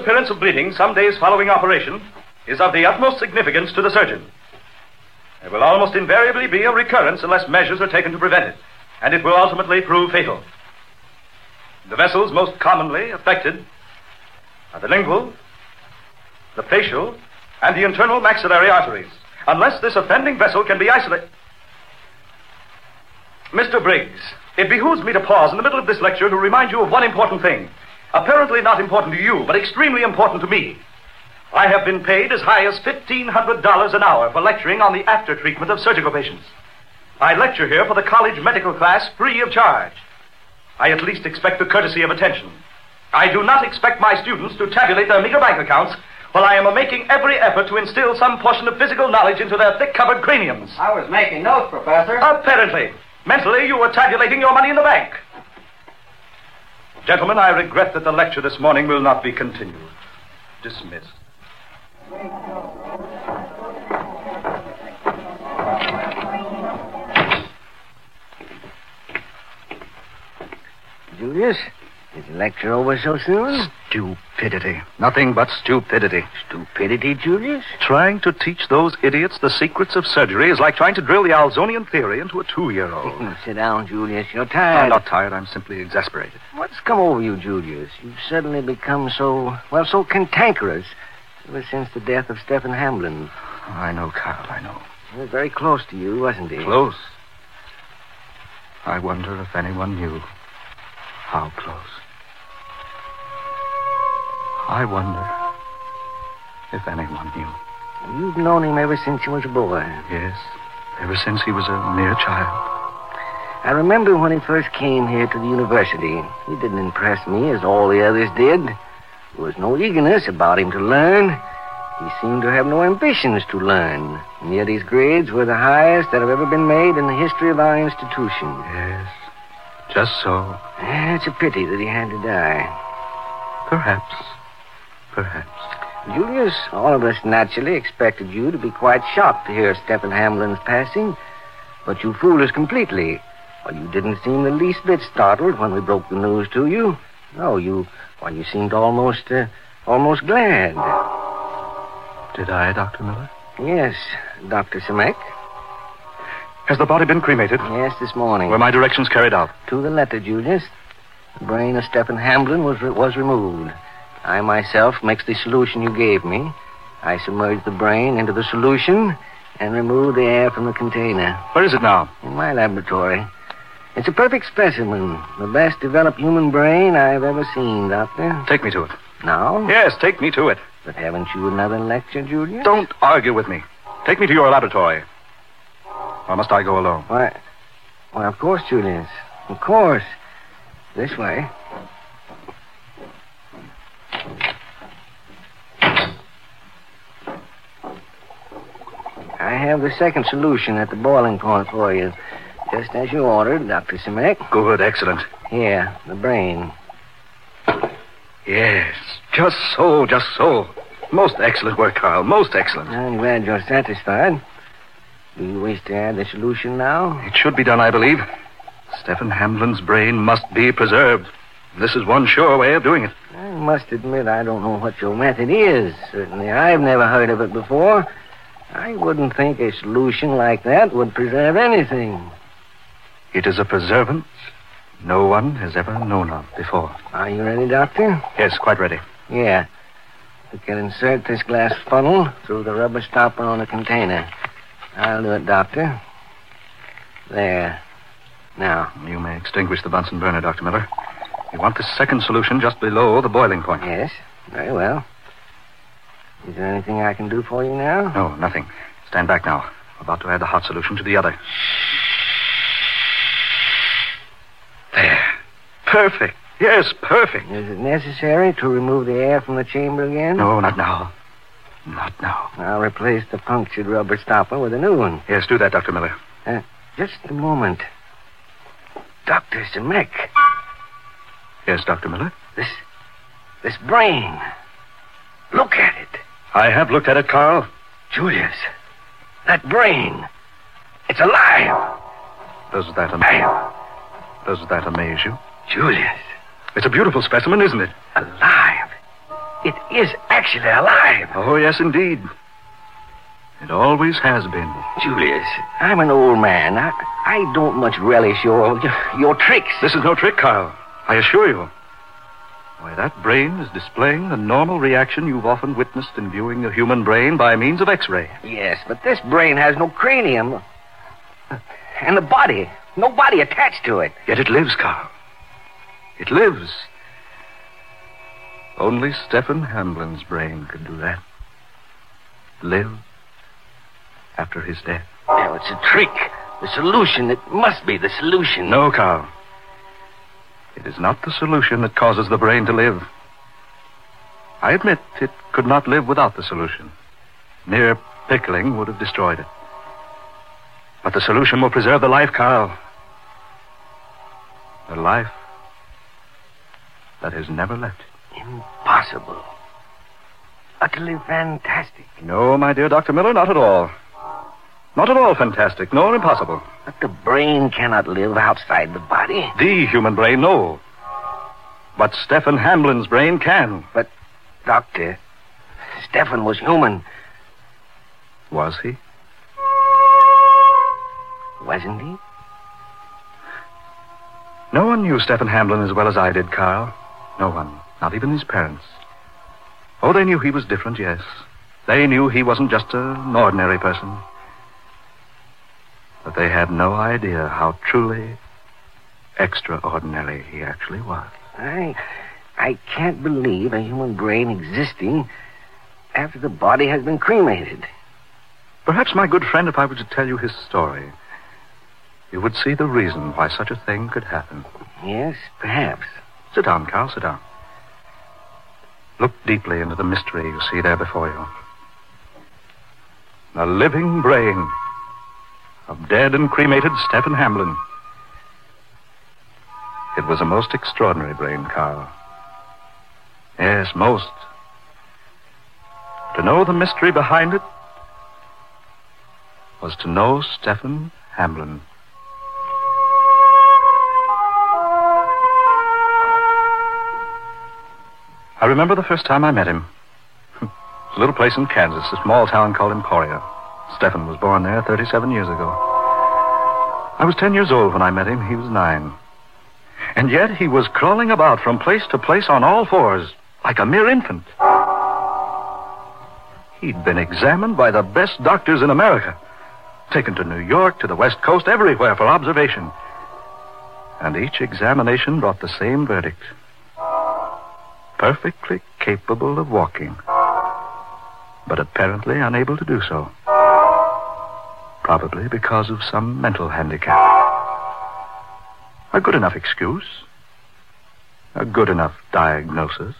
appearance of bleeding some days following operation is of the utmost significance to the surgeon. There will almost invariably be a recurrence unless measures are taken to prevent it, and it will ultimately prove fatal. The vessels most commonly affected are the lingual, the facial, and the internal maxillary arteries, unless this offending vessel can be isolated. Mr. Briggs, it behooves me to pause in the middle of this lecture to remind you of one important thing. Apparently not important to you, but extremely important to me. I have been paid as high as $1,500 an hour for lecturing on the after treatment of surgical patients. I lecture here for the college medical class free of charge. I at least expect the courtesy of attention. I do not expect my students to tabulate their meager bank accounts while I am making every effort to instill some portion of physical knowledge into their thick covered craniums. I was making notes, Professor. Apparently. Mentally, you were tabulating your money in the bank. Gentlemen, I regret that the lecture this morning will not be continued. Dismissed. Julius, is the lecture over so soon? Stupidity. Nothing but stupidity. Stupidity, Julius? Trying to teach those idiots the secrets of surgery is like trying to drill the Alzonian theory into a two year old. Sit down, Julius. You're tired. I'm not tired. I'm simply exasperated. What's come over you, Julius? You've suddenly become so, well, so cantankerous ever since the death of Stephen Hamlin. I know, Carl. I know. He was very close to you, wasn't he? Close. I wonder if anyone knew how close. I wonder if anyone knew. You've known him ever since he was a boy. Yes, ever since he was a mere child. I remember when he first came here to the university. He didn't impress me as all the others did. There was no eagerness about him to learn. He seemed to have no ambitions to learn. And yet his grades were the highest that have ever been made in the history of our institution. Yes, just so. It's a pity that he had to die. Perhaps. Perhaps. Julius, all of us naturally expected you to be quite shocked to hear Stephen Hamlin's passing. But you fooled us completely. Well, you didn't seem the least bit startled when we broke the news to you. No, you, well, you seemed almost, uh, almost glad. Did I, Dr. Miller? Yes, Dr. Samek. Has the body been cremated? Yes, this morning. Were my directions carried out? To the letter, Julius. The brain of Stephen Hamlin was, was removed. I myself mixed the solution you gave me. I submerged the brain into the solution and removed the air from the container. Where is it now? In my laboratory. It's a perfect specimen. The best developed human brain I've ever seen, Doctor. Take me to it. Now? Yes, take me to it. But haven't you another lecture, Julius? Don't argue with me. Take me to your laboratory. Or must I go alone? Why? Why, of course, Julius. Of course. This way. I have the second solution at the boiling point for you. Just as you ordered, Dr. Simek. Good, excellent. Here, the brain. Yes, just so, just so. Most excellent work, Carl. Most excellent. I'm glad you're satisfied. Do you wish to add the solution now? It should be done, I believe. Stephen Hamlin's brain must be preserved. This is one sure way of doing it. I must admit I don't know what your method is. Certainly, I've never heard of it before. I wouldn't think a solution like that would preserve anything. It is a preservance no one has ever known of before. Are you ready, Doctor? Yes, quite ready. Yeah. We can insert this glass funnel through the rubber stopper on the container. I'll do it, Doctor. There. Now. You may extinguish the Bunsen burner, Dr. Miller. We want the second solution just below the boiling point. Yes. Very well. Is there anything I can do for you now? No, nothing. Stand back now. We're about to add the hot solution to the other. There. Perfect. Yes, perfect. Is it necessary to remove the air from the chamber again? No, not now. Not now. I'll replace the punctured rubber stopper with a new one. Yes, do that, Dr. Miller. Uh, just a moment. Dr. Zemek, Yes, Dr. Miller. this, this brain. Look at it. I have looked at it, Carl. Julius, that brain. It's alive. Does that amaze, does that amaze you? Julius, It's a beautiful specimen, isn't it? alive. It is actually alive. Oh, yes, indeed. It always has been. Julius, I'm an old man. I, I don't much relish your, your tricks. This is no trick, Carl. I assure you. Why, that brain is displaying the normal reaction you've often witnessed in viewing a human brain by means of X-ray. Yes, but this brain has no cranium. And the body. No body attached to it. Yet it lives, Carl. It lives. Only Stephen Hamblin's brain could do that. Live after his death. Now, it's a trick. The solution. It must be the solution. No, Carl. It is not the solution that causes the brain to live. I admit it could not live without the solution. Mere pickling would have destroyed it. But the solution will preserve the life, Carl. The life that has never left it. Impossible. Utterly fantastic. No, my dear Dr. Miller, not at all. Not at all fantastic, nor impossible. But the brain cannot live outside the body. The human brain, no. But Stephen Hamblin's brain can. But, Doctor, Stefan was human, Was he? wasn't he? No one knew Stephen Hamblin as well as I did, Carl. No one. Not even his parents. Oh, they knew he was different, yes. They knew he wasn't just an ordinary person. But they had no idea how truly extraordinary he actually was. I, I can't believe a human brain existing after the body has been cremated. Perhaps, my good friend, if I were to tell you his story, you would see the reason why such a thing could happen. Yes, perhaps. Sit down, Carl, sit down. Look deeply into the mystery you see there before you. The living brain of dead and cremated Stephen Hamlin. It was a most extraordinary brain, Carl. Yes, most. To know the mystery behind it was to know Stephen Hamlin. I remember the first time I met him. A little place in Kansas, a small town called Emporia. Stephen was born there 37 years ago. I was 10 years old when I met him. He was nine. And yet he was crawling about from place to place on all fours, like a mere infant. He'd been examined by the best doctors in America, taken to New York, to the West Coast, everywhere for observation. And each examination brought the same verdict perfectly capable of walking, but apparently unable to do so. Probably because of some mental handicap. A good enough excuse. A good enough diagnosis.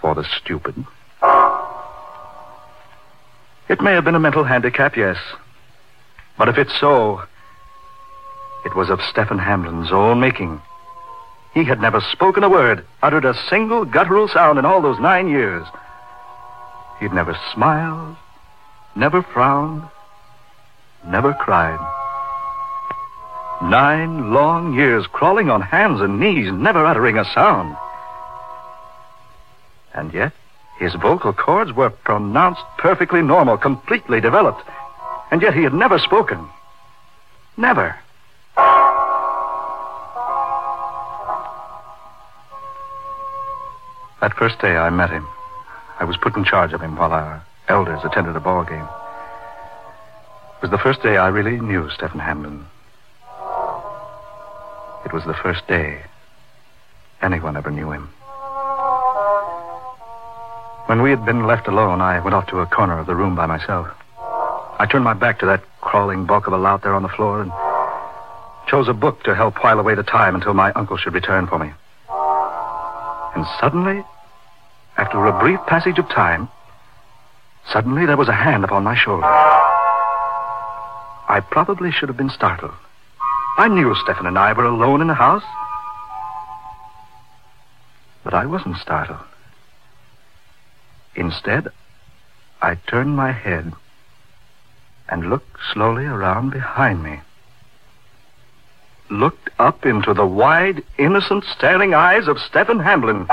For the stupid. It may have been a mental handicap, yes. But if it's so, it was of Stephen Hamlin's own making. He had never spoken a word, uttered a single guttural sound in all those nine years. He'd never smiled, never frowned, never cried. Nine long years crawling on hands and knees, never uttering a sound. And yet, his vocal cords were pronounced perfectly normal, completely developed. And yet he had never spoken. Never. That first day I met him, I was put in charge of him while our elders attended a ball game. It was the first day I really knew Stephen Hamlin. It was the first day anyone ever knew him. When we had been left alone, I went off to a corner of the room by myself. I turned my back to that crawling bulk of a lout there on the floor and chose a book to help while away the time until my uncle should return for me. And suddenly, after a brief passage of time, Suddenly, there was a hand upon my shoulder. I probably should have been startled. I knew Stefan and I were alone in the house. But I wasn't startled. Instead, I turned my head and looked slowly around behind me. Looked up into the wide, innocent, staring eyes of Stephen Hamblin.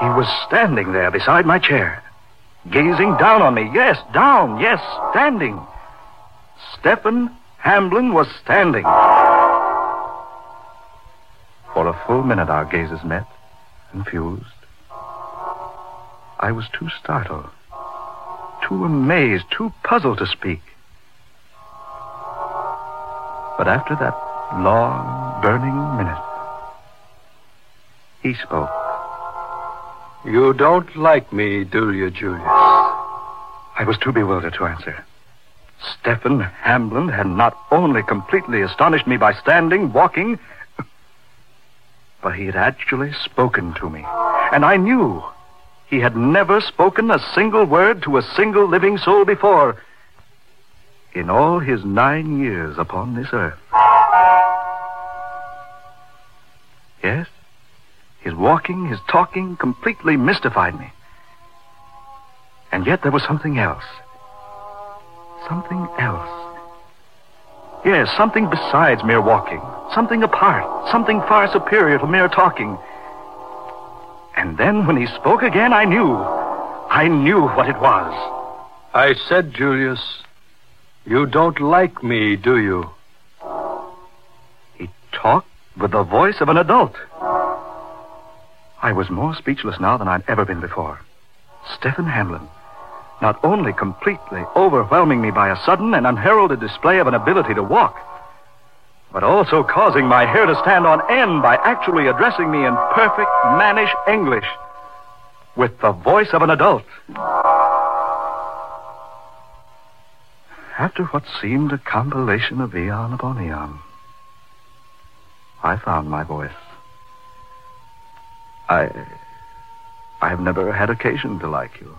He was standing there beside my chair, gazing down on me. Yes, down, yes, standing. Stephen Hamblin was standing. For a full minute, our gazes met and fused. I was too startled, too amazed, too puzzled to speak. But after that long, burning minute, he spoke. You don't like me, do you, Julius? I was too bewildered to answer. Stephen Hamblin had not only completely astonished me by standing, walking, but he had actually spoken to me. And I knew he had never spoken a single word to a single living soul before in all his nine years upon this earth. Yes, his walking, his talking completely mystified me. And yet there was something else. Something else. Yes, something besides mere walking. Something apart. Something far superior to mere talking. And then when he spoke again, I knew. I knew what it was. I said, Julius, you don't like me, do you? He talked with the voice of an adult. I was more speechless now than I'd ever been before. Stephen Hamlin, not only completely overwhelming me by a sudden and unheralded display of an ability to walk, but also causing my hair to stand on end by actually addressing me in perfect mannish English with the voice of an adult. After what seemed a compilation of eon upon eon, I found my voice. I. I have never had occasion to like you,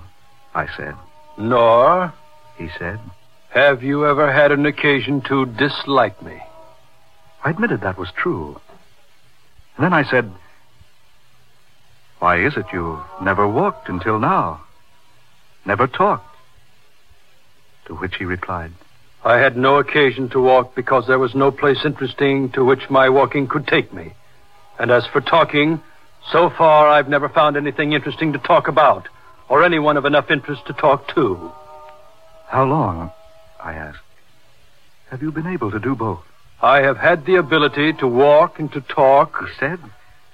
I said. Nor He said. have you ever had an occasion to dislike me. I admitted that was true. And then I said, Why is it you've never walked until now? Never talked? To which he replied, I had no occasion to walk because there was no place interesting to which my walking could take me. And as for talking, so far I've never found anything interesting to talk about, or anyone of enough interest to talk to. How long? I asked. Have you been able to do both? I have had the ability to walk and to talk He said.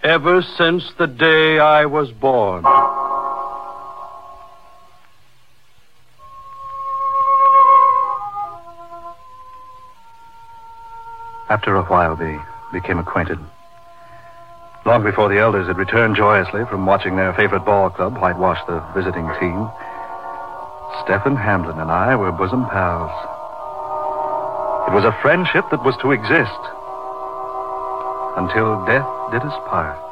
ever since the day I was born. After a while, we became acquainted. Long before the elders had returned joyously from watching their favorite ball club whitewash the visiting team, Stephen Hamlin and I were bosom pals. It was a friendship that was to exist until death did us part.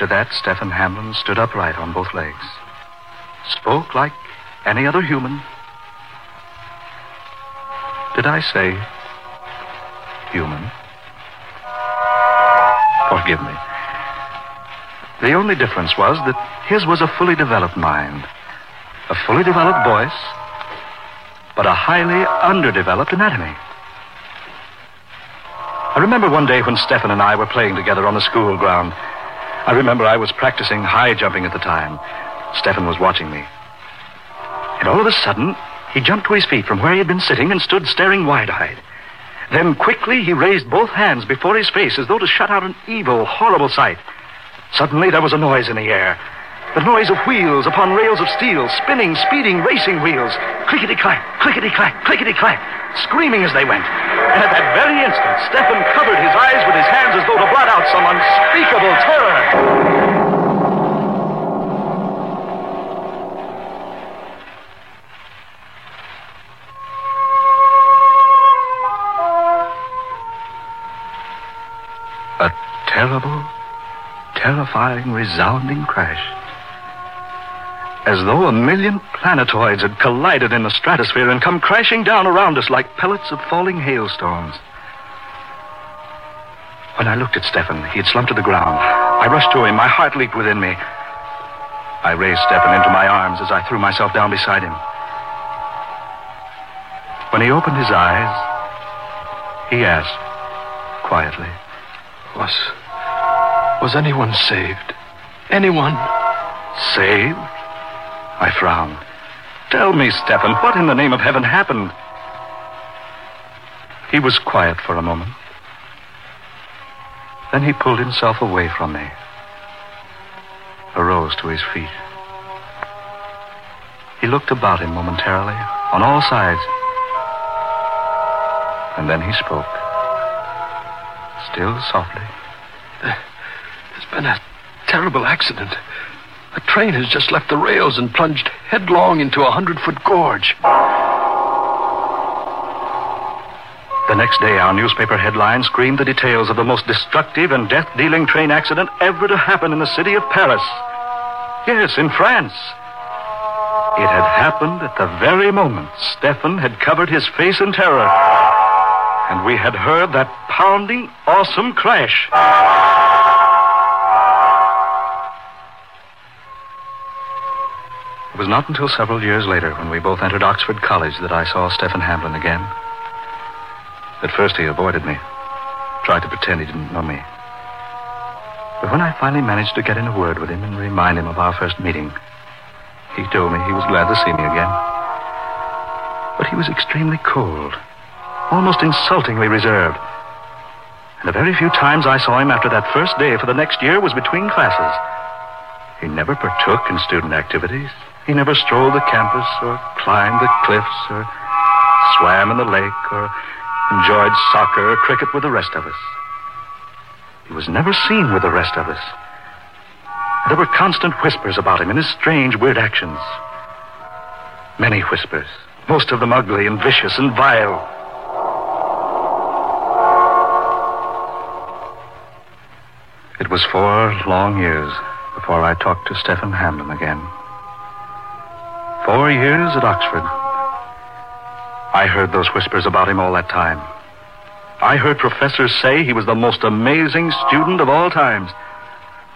After that, Stephen Hamlin stood upright on both legs, spoke like any other human. Did I say human? Forgive me. The only difference was that his was a fully developed mind, a fully developed voice, but a highly underdeveloped anatomy. I remember one day when Stephen and I were playing together on the school ground. I remember I was practicing high jumping at the time. Stefan was watching me. And all of a sudden, he jumped to his feet from where he had been sitting and stood staring wide eyed. Then quickly he raised both hands before his face as though to shut out an evil, horrible sight. Suddenly there was a noise in the air. The noise of wheels upon rails of steel, spinning, speeding, racing wheels. Clickety clack, clickety clack, clickety clack, screaming as they went. And at that very instant, Stefan covered his eyes with his hands as though to blot out some unspeakable terror. A terrible, terrifying, resounding crash. As though a million planetoids had collided in the stratosphere and come crashing down around us like pellets of falling hailstones. When I looked at Stefan, he had slumped to the ground. I rushed to him. My heart leaped within me. I raised Stefan into my arms as I threw myself down beside him. When he opened his eyes, he asked quietly, Was. Was anyone saved? Anyone? Saved? I frowned. Tell me, Stefan, what in the name of heaven happened? He was quiet for a moment. Then he pulled himself away from me, arose to his feet. He looked about him momentarily, on all sides. And then he spoke, still softly. There's been a terrible accident. Train has just left the rails and plunged headlong into a hundred foot gorge. The next day, our newspaper headlines screamed the details of the most destructive and death dealing train accident ever to happen in the city of Paris. Yes, in France. It had happened at the very moment Stefan had covered his face in terror. And we had heard that pounding, awesome crash. Not until several years later, when we both entered Oxford College, that I saw Stephen Hamlin again. At first, he avoided me, tried to pretend he didn't know me. But when I finally managed to get in a word with him and remind him of our first meeting, he told me he was glad to see me again. But he was extremely cold, almost insultingly reserved. And the very few times I saw him after that first day for the next year was between classes. He never partook in student activities. He never strolled the campus or climbed the cliffs or swam in the lake or enjoyed soccer or cricket with the rest of us. He was never seen with the rest of us. There were constant whispers about him and his strange, weird actions. Many whispers, most of them ugly and vicious and vile. It was four long years before I talked to Stephen Hamlin again. Four years at Oxford. I heard those whispers about him all that time. I heard professors say he was the most amazing student of all times.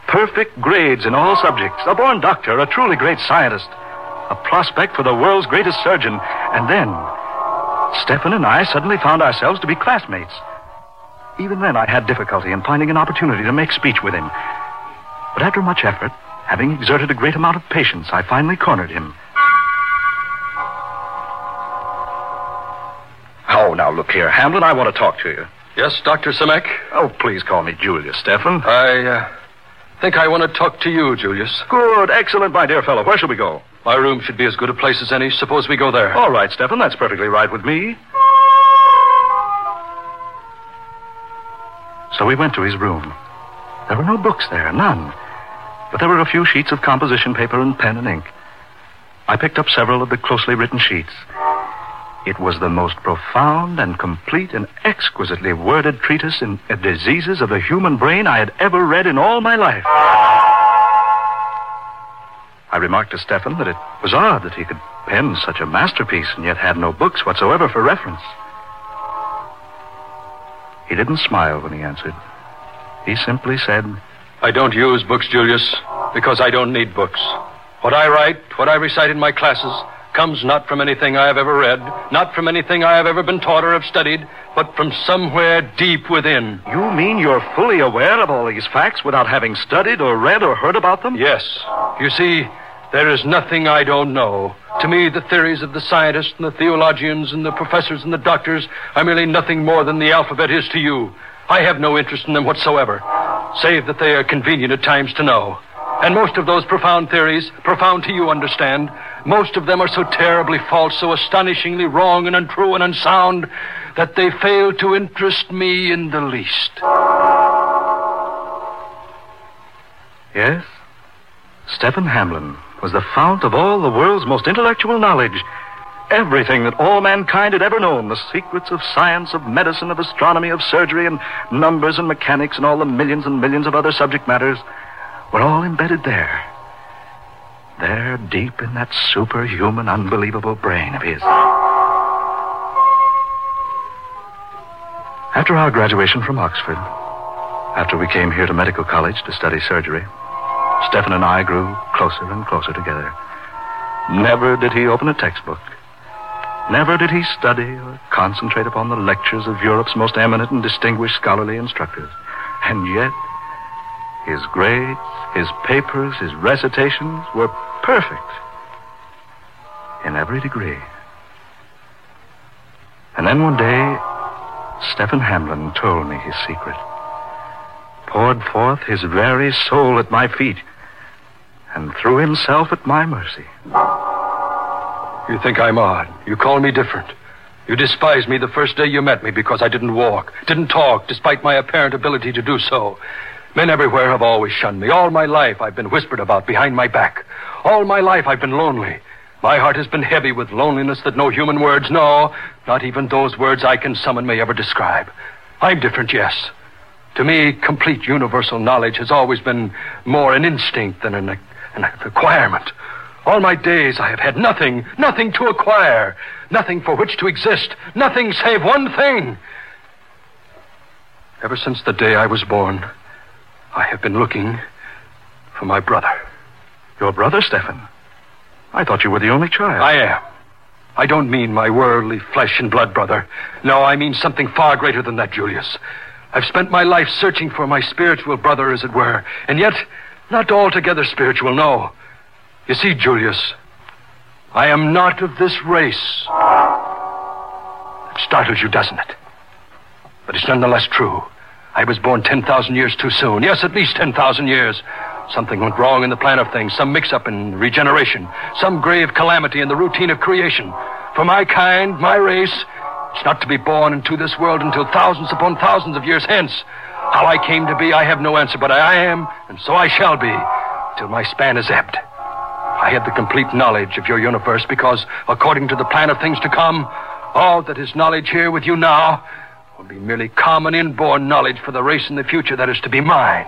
Perfect grades in all subjects, a born doctor, a truly great scientist, a prospect for the world's greatest surgeon. And then, Stephen and I suddenly found ourselves to be classmates. Even then, I had difficulty in finding an opportunity to make speech with him. But after much effort, having exerted a great amount of patience, I finally cornered him. Look here, Hamlin, I want to talk to you. Yes, Dr. Simek? Oh, please call me Julius, Stefan. I uh, think I want to talk to you, Julius. Good, excellent, my dear fellow. Where shall we go? My room should be as good a place as any. Suppose we go there. All right, Stefan, that's perfectly right with me. So we went to his room. There were no books there, none. But there were a few sheets of composition paper and pen and ink. I picked up several of the closely written sheets. It was the most profound and complete and exquisitely worded treatise in uh, diseases of the human brain I had ever read in all my life. I remarked to Stefan that it was odd that he could pen such a masterpiece and yet had no books whatsoever for reference. He didn't smile when he answered. He simply said, I don't use books, Julius, because I don't need books. What I write, what I recite in my classes, comes not from anything I have ever read, not from anything I have ever been taught or have studied, but from somewhere deep within. You mean you're fully aware of all these facts without having studied or read or heard about them? Yes. You see, there is nothing I don't know. To me, the theories of the scientists and the theologians and the professors and the doctors are merely nothing more than the alphabet is to you. I have no interest in them whatsoever, save that they are convenient at times to know. And most of those profound theories, profound to you, understand, most of them are so terribly false, so astonishingly wrong and untrue and unsound, that they fail to interest me in the least. Yes? Stephen Hamlin was the fount of all the world's most intellectual knowledge. Everything that all mankind had ever known the secrets of science, of medicine, of astronomy, of surgery, and numbers and mechanics, and all the millions and millions of other subject matters were all embedded there. There, deep in that superhuman, unbelievable brain of his. After our graduation from Oxford, after we came here to medical college to study surgery, Stephen and I grew closer and closer together. Never did he open a textbook. Never did he study or concentrate upon the lectures of Europe's most eminent and distinguished scholarly instructors. And yet, his grades, his papers, his recitations were perfect in every degree. And then one day, Stephen Hamlin told me his secret, poured forth his very soul at my feet, and threw himself at my mercy. You think I'm odd. You call me different. You despised me the first day you met me because I didn't walk, didn't talk, despite my apparent ability to do so. Men everywhere have always shunned me. All my life I've been whispered about behind my back. All my life I've been lonely. My heart has been heavy with loneliness that no human words, no, not even those words I can summon may ever describe. I'm different, yes. To me, complete universal knowledge has always been more an instinct than an, an acquirement. All my days I have had nothing, nothing to acquire, nothing for which to exist, nothing save one thing. Ever since the day I was born, I have been looking for my brother. Your brother, Stefan? I thought you were the only child. I am. I don't mean my worldly flesh and blood brother. No, I mean something far greater than that, Julius. I've spent my life searching for my spiritual brother, as it were, and yet not altogether spiritual, no. You see, Julius, I am not of this race. It startles you, doesn't it? But it's nonetheless true. I was born 10,000 years too soon. Yes, at least 10,000 years. Something went wrong in the plan of things, some mix up in regeneration, some grave calamity in the routine of creation. For my kind, my race, it's not to be born into this world until thousands upon thousands of years hence. How I came to be, I have no answer, but I am, and so I shall be, till my span is ebbed. I had the complete knowledge of your universe because, according to the plan of things to come, all that is knowledge here with you now will be merely common inborn knowledge for the race in the future that is to be mine.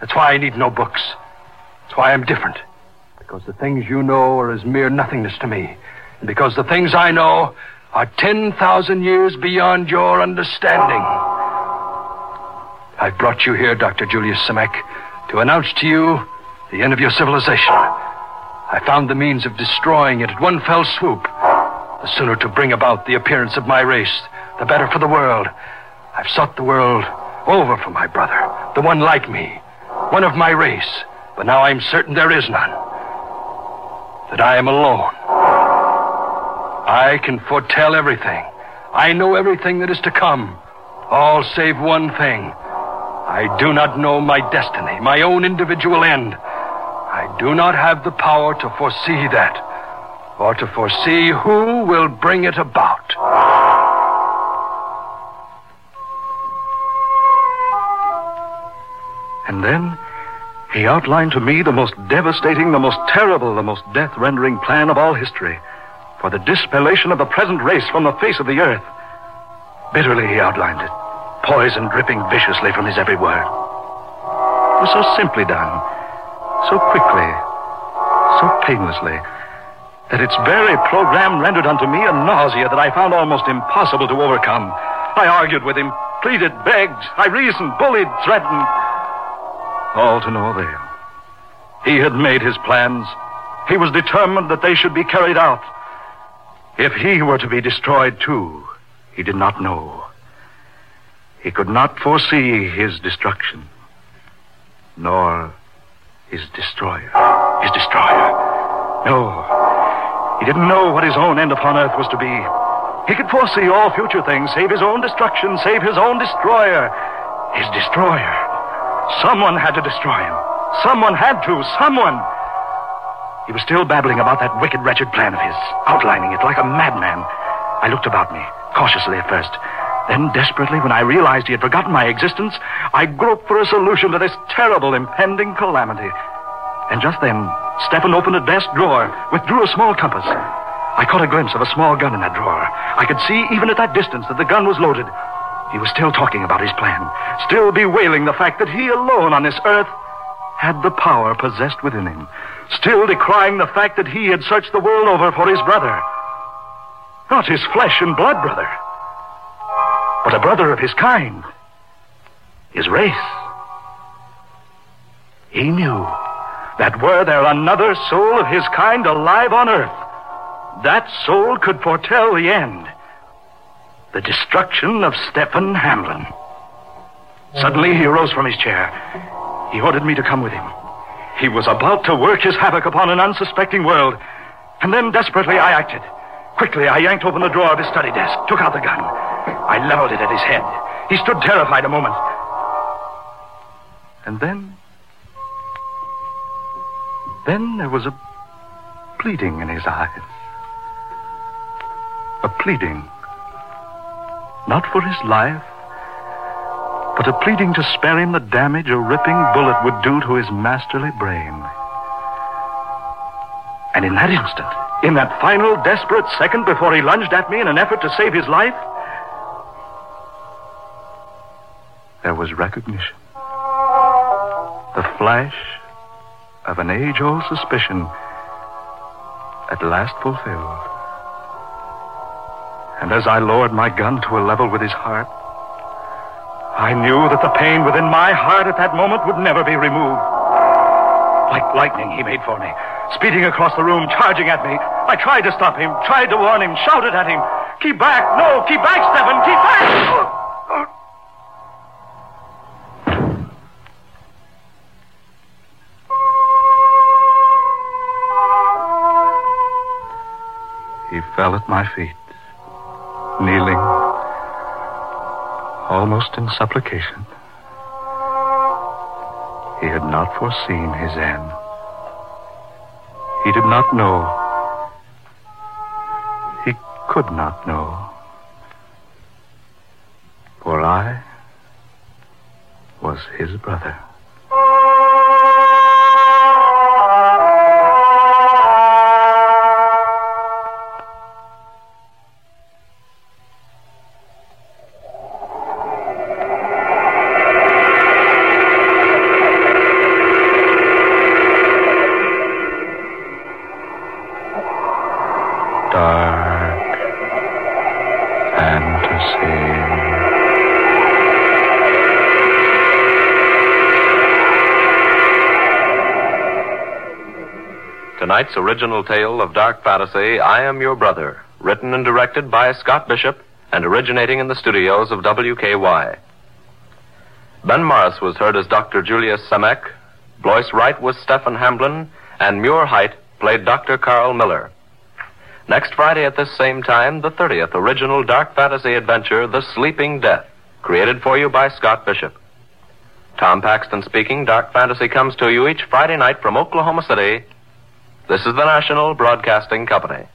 That's why I need no books. That's why I'm different. Because the things you know are as mere nothingness to me. And because the things I know are 10,000 years beyond your understanding. I've brought you here, Dr. Julius Simek, to announce to you the end of your civilization. I found the means of destroying it at one fell swoop. The sooner to bring about the appearance of my race, the better for the world. I've sought the world over for my brother, the one like me, one of my race, but now I'm certain there is none. That I am alone. I can foretell everything. I know everything that is to come, all save one thing. I do not know my destiny, my own individual end. I do not have the power to foresee that, or to foresee who will bring it about. He outlined to me the most devastating, the most terrible, the most death rendering plan of all history for the dispellation of the present race from the face of the earth. Bitterly he outlined it, poison dripping viciously from his every word. It was so simply done, so quickly, so painlessly, that its very program rendered unto me a nausea that I found almost impossible to overcome. I argued with him, pleaded, begged, I reasoned, bullied, threatened. All to no avail. He had made his plans. He was determined that they should be carried out. If he were to be destroyed too, he did not know. He could not foresee his destruction, nor his destroyer. His destroyer. No. He didn't know what his own end upon earth was to be. He could foresee all future things, save his own destruction, save his own destroyer. His destroyer. Someone had to destroy him. Someone had to. Someone. He was still babbling about that wicked, wretched plan of his, outlining it like a madman. I looked about me. cautiously at first. Then, desperately, when I realized he had forgotten my existence, I groped for a solution to this terrible impending calamity. And just then, Stefan opened a desk drawer, withdrew a small compass. I caught a glimpse of a small gun in that drawer. I could see, even at that distance, that the gun was loaded. He was still talking about his plan, still bewailing the fact that he alone on this earth had the power possessed within him, still decrying the fact that he had searched the world over for his brother. Not his flesh and blood brother, but a brother of his kind, his race. He knew that were there another soul of his kind alive on earth, that soul could foretell the end the destruction of Stephen Hamlin. Suddenly, he arose from his chair. He ordered me to come with him. He was about to work his havoc upon an unsuspecting world. And then, desperately, I acted. Quickly, I yanked open the drawer of his study desk, took out the gun. I leveled it at his head. He stood terrified a moment. And then. Then there was a pleading in his eyes. A pleading not for his life, but a pleading to spare him the damage a ripping bullet would do to his masterly brain. And in that instant, in that final desperate second before he lunged at me in an effort to save his life, there was recognition. The flash of an age old suspicion at last fulfilled. And as I lowered my gun to a level with his heart, I knew that the pain within my heart at that moment would never be removed. Like lightning, he made for me, speeding across the room, charging at me. I tried to stop him, tried to warn him, shouted at him. Keep back! No, keep back, Stephen! Keep back! He fell at my feet kneeling, almost in supplication. He had not foreseen his end. He did not know. He could not know. For I was his brother. Dark fantasy. Tonight's original tale of dark fantasy, I Am Your Brother, written and directed by Scott Bishop and originating in the studios of WKY. Ben Morris was heard as Dr. Julius Samek, Blois Wright was Stephen Hamblin, and Muir Height played Dr. Carl Miller. Next Friday at this same time, the 30th original dark fantasy adventure, The Sleeping Death, created for you by Scott Bishop. Tom Paxton speaking. Dark fantasy comes to you each Friday night from Oklahoma City. This is the National Broadcasting Company.